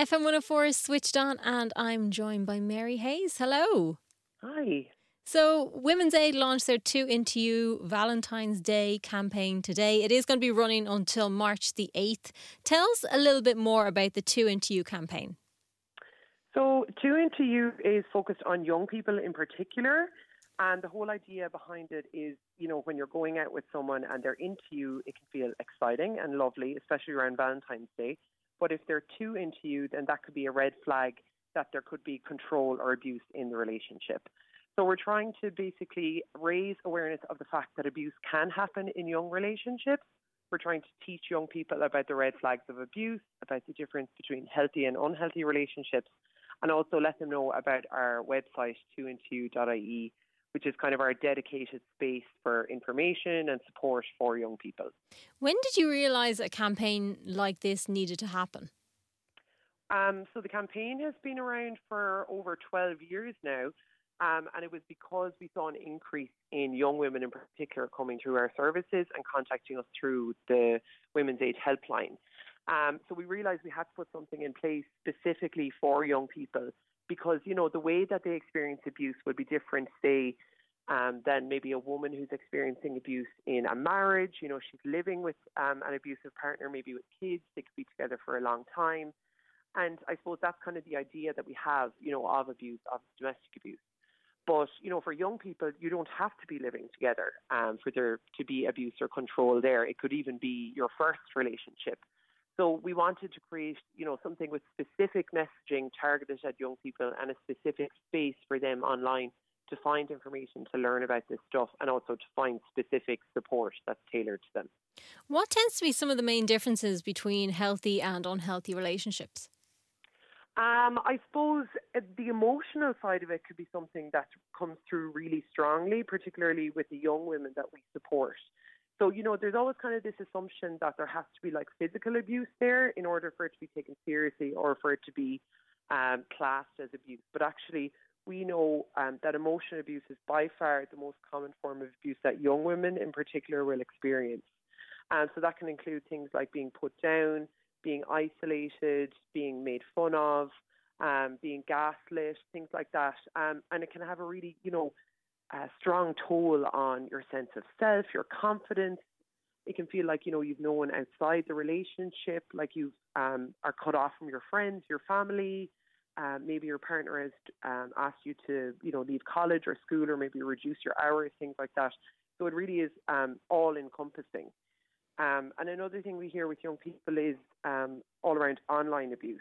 FM 104 is switched on, and I'm joined by Mary Hayes. Hello. Hi. So, Women's Aid launched their Too Into You Valentine's Day campaign today. It is going to be running until March the 8th. Tell us a little bit more about the Too Into You campaign. So, Too Into You is focused on young people in particular. And the whole idea behind it is, you know, when you're going out with someone and they're into you, it can feel exciting and lovely, especially around Valentine's Day. But if they're too into you, then that could be a red flag that there could be control or abuse in the relationship. So we're trying to basically raise awareness of the fact that abuse can happen in young relationships. We're trying to teach young people about the red flags of abuse, about the difference between healthy and unhealthy relationships, and also let them know about our website, toointo.ie, which is kind of our dedicated space for information and support for young people. When did you realise a campaign like this needed to happen? Um, so the campaign has been around for over 12 years now. Um, and it was because we saw an increase in young women in particular coming through our services and contacting us through the Women's Aid helpline. Um, so we realised we had to put something in place specifically for young people because, you know, the way that they experience abuse would be different, say, um, than maybe a woman who's experiencing abuse in a marriage. You know, she's living with um, an abusive partner, maybe with kids. They could be together for a long time. And I suppose that's kind of the idea that we have, you know, of abuse, of domestic abuse. But you know, for young people, you don't have to be living together um, for there to be abuse or control there. It could even be your first relationship. So we wanted to create, you know, something with specific messaging targeted at young people and a specific space for them online to find information to learn about this stuff and also to find specific support that's tailored to them. What tends to be some of the main differences between healthy and unhealthy relationships? Um, I suppose uh, the emotional side of it could be something that comes through really strongly, particularly with the young women that we support. So, you know, there's always kind of this assumption that there has to be like physical abuse there in order for it to be taken seriously or for it to be um, classed as abuse. But actually, we know um, that emotional abuse is by far the most common form of abuse that young women in particular will experience. And so that can include things like being put down, being isolated, being made fun of, um, being gaslit, things like that. Um, and it can have a really, you know, a strong toll on your sense of self, your confidence. It can feel like you know you've no one outside the relationship, like you um, are cut off from your friends, your family. Um, maybe your partner has um, asked you to, you know, leave college or school, or maybe reduce your hours, things like that. So it really is um, all encompassing. Um, and another thing we hear with young people is um, all around online abuse.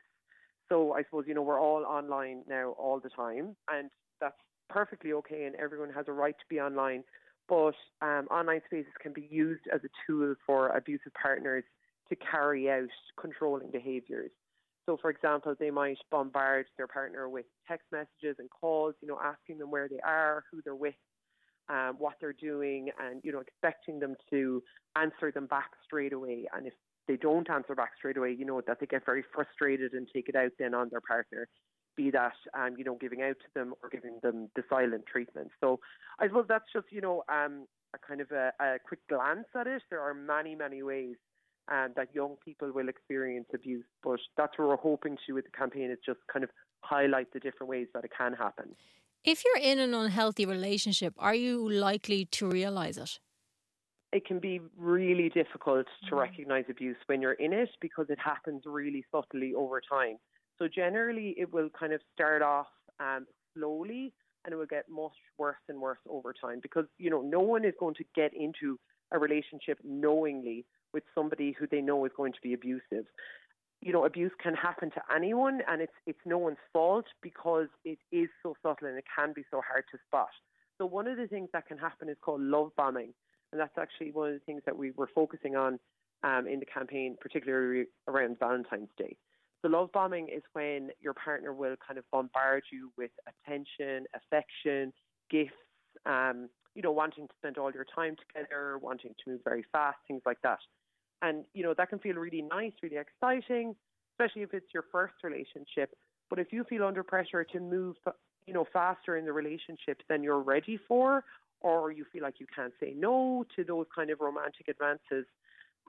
So I suppose you know we're all online now all the time, and that's perfectly okay, and everyone has a right to be online. But um, online spaces can be used as a tool for abusive partners to carry out controlling behaviours. So, for example, they might bombard their partner with text messages and calls, you know, asking them where they are, who they're with, um, what they're doing, and you know, expecting them to answer them back straight away. And if they don't answer back straight away, you know, that they get very frustrated and take it out then on their partner be that um, you know giving out to them or giving them the silent treatment. So I suppose that's just you know um, a kind of a, a quick glance at it. There are many many ways um, that young people will experience abuse, but that's what we're hoping to with the campaign. Is just kind of highlight the different ways that it can happen. If you're in an unhealthy relationship, are you likely to realise it? It can be really difficult to mm. recognise abuse when you're in it because it happens really subtly over time. So generally, it will kind of start off um, slowly and it will get much worse and worse over time because, you know, no one is going to get into a relationship knowingly with somebody who they know is going to be abusive. You know, abuse can happen to anyone and it's it's no one's fault because it is so subtle and it can be so hard to spot. So one of the things that can happen is called love bombing. And that's actually one of the things that we were focusing on um, in the campaign, particularly around Valentine's Day. So love bombing is when your partner will kind of bombard you with attention, affection, gifts, um, you know, wanting to spend all your time together, wanting to move very fast, things like that. And, you know, that can feel really nice, really exciting, especially if it's your first relationship. But if you feel under pressure to move, you know, faster in the relationship than you're ready for, or you feel like you can't say no to those kind of romantic advances,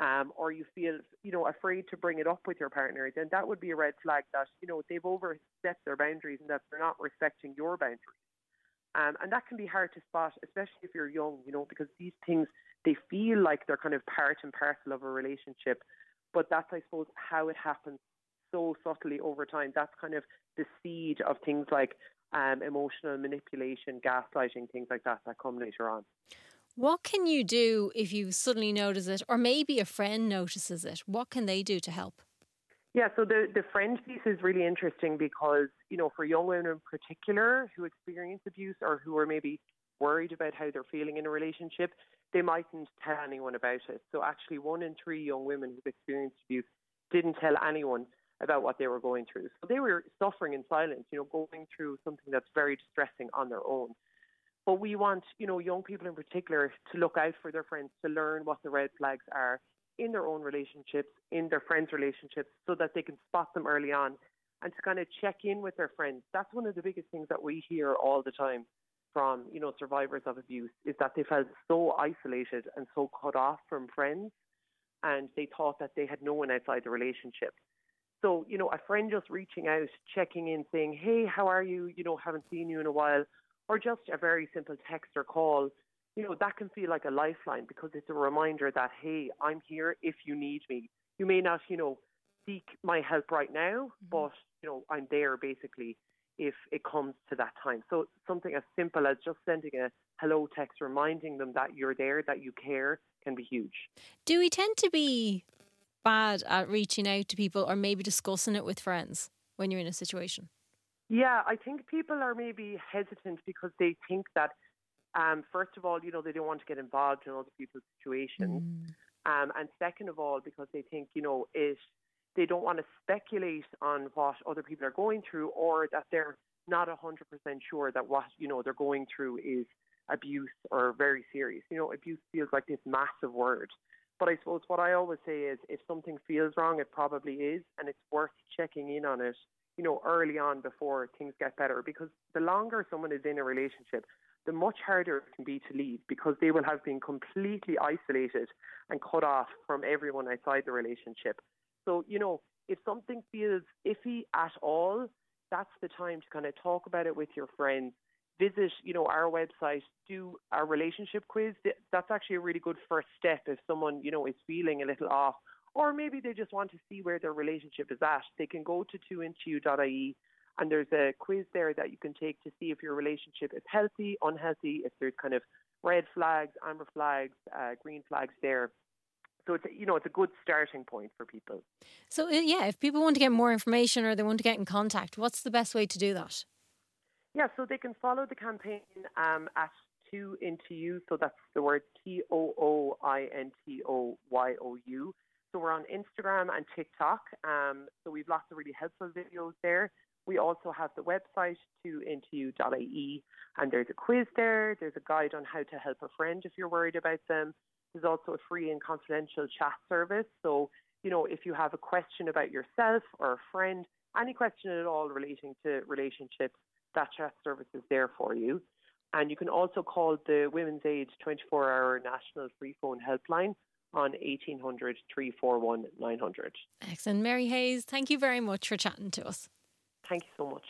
um, or you feel, you know, afraid to bring it up with your partner, then that would be a red flag that, you know, they've overstepped their boundaries and that they're not respecting your boundaries. Um, and that can be hard to spot, especially if you're young, you know, because these things, they feel like they're kind of part and parcel of a relationship. But that's, I suppose, how it happens so subtly over time. That's kind of the seed of things like um, emotional manipulation, gaslighting, things like that that come later on. What can you do if you suddenly notice it, or maybe a friend notices it? What can they do to help? Yeah, so the, the friend piece is really interesting because, you know, for young women in particular who experience abuse or who are maybe worried about how they're feeling in a relationship, they mightn't tell anyone about it. So actually, one in three young women who've experienced abuse didn't tell anyone about what they were going through. So they were suffering in silence, you know, going through something that's very distressing on their own. But we want, you know, young people in particular to look out for their friends, to learn what the red flags are in their own relationships, in their friends' relationships, so that they can spot them early on and to kind of check in with their friends. That's one of the biggest things that we hear all the time from, you know, survivors of abuse is that they felt so isolated and so cut off from friends and they thought that they had no one outside the relationship. So, you know, a friend just reaching out, checking in, saying, Hey, how are you? You know, haven't seen you in a while. Or just a very simple text or call, you know, that can feel like a lifeline because it's a reminder that, hey, I'm here if you need me. You may not, you know, seek my help right now, mm-hmm. but, you know, I'm there basically if it comes to that time. So something as simple as just sending a hello text reminding them that you're there, that you care, can be huge. Do we tend to be bad at reaching out to people or maybe discussing it with friends when you're in a situation? Yeah, I think people are maybe hesitant because they think that, um, first of all, you know, they don't want to get involved in other people's situations. Mm. Um, and second of all, because they think, you know, it, they don't want to speculate on what other people are going through or that they're not 100% sure that what, you know, they're going through is abuse or very serious. You know, abuse feels like this massive word. But I suppose what I always say is if something feels wrong, it probably is, and it's worth checking in on it, you know, early on before things get better. Because the longer someone is in a relationship, the much harder it can be to leave because they will have been completely isolated and cut off from everyone outside the relationship. So, you know, if something feels iffy at all, that's the time to kind of talk about it with your friends visit, you know, our website, do our relationship quiz. That's actually a really good first step if someone, you know, is feeling a little off, or maybe they just want to see where their relationship is at. They can go to toointo and there's a quiz there that you can take to see if your relationship is healthy, unhealthy, if there's kind of red flags, amber flags, uh, green flags there. So it's you know it's a good starting point for people. So uh, yeah, if people want to get more information or they want to get in contact, what's the best way to do that? Yeah, so they can follow the campaign um, at Too Into You. So that's the word T O O I N T O Y O U. So we're on Instagram and TikTok. Um, so we've lots of really helpful videos there. We also have the website to toointoyou.ie and there's a quiz there. There's a guide on how to help a friend if you're worried about them. There's also a free and confidential chat service. So, you know, if you have a question about yourself or a friend, any question at all relating to relationships, that chat service is there for you. And you can also call the Women's Aid 24 hour national free phone helpline on 1800 341 900. Excellent. Mary Hayes, thank you very much for chatting to us. Thank you so much.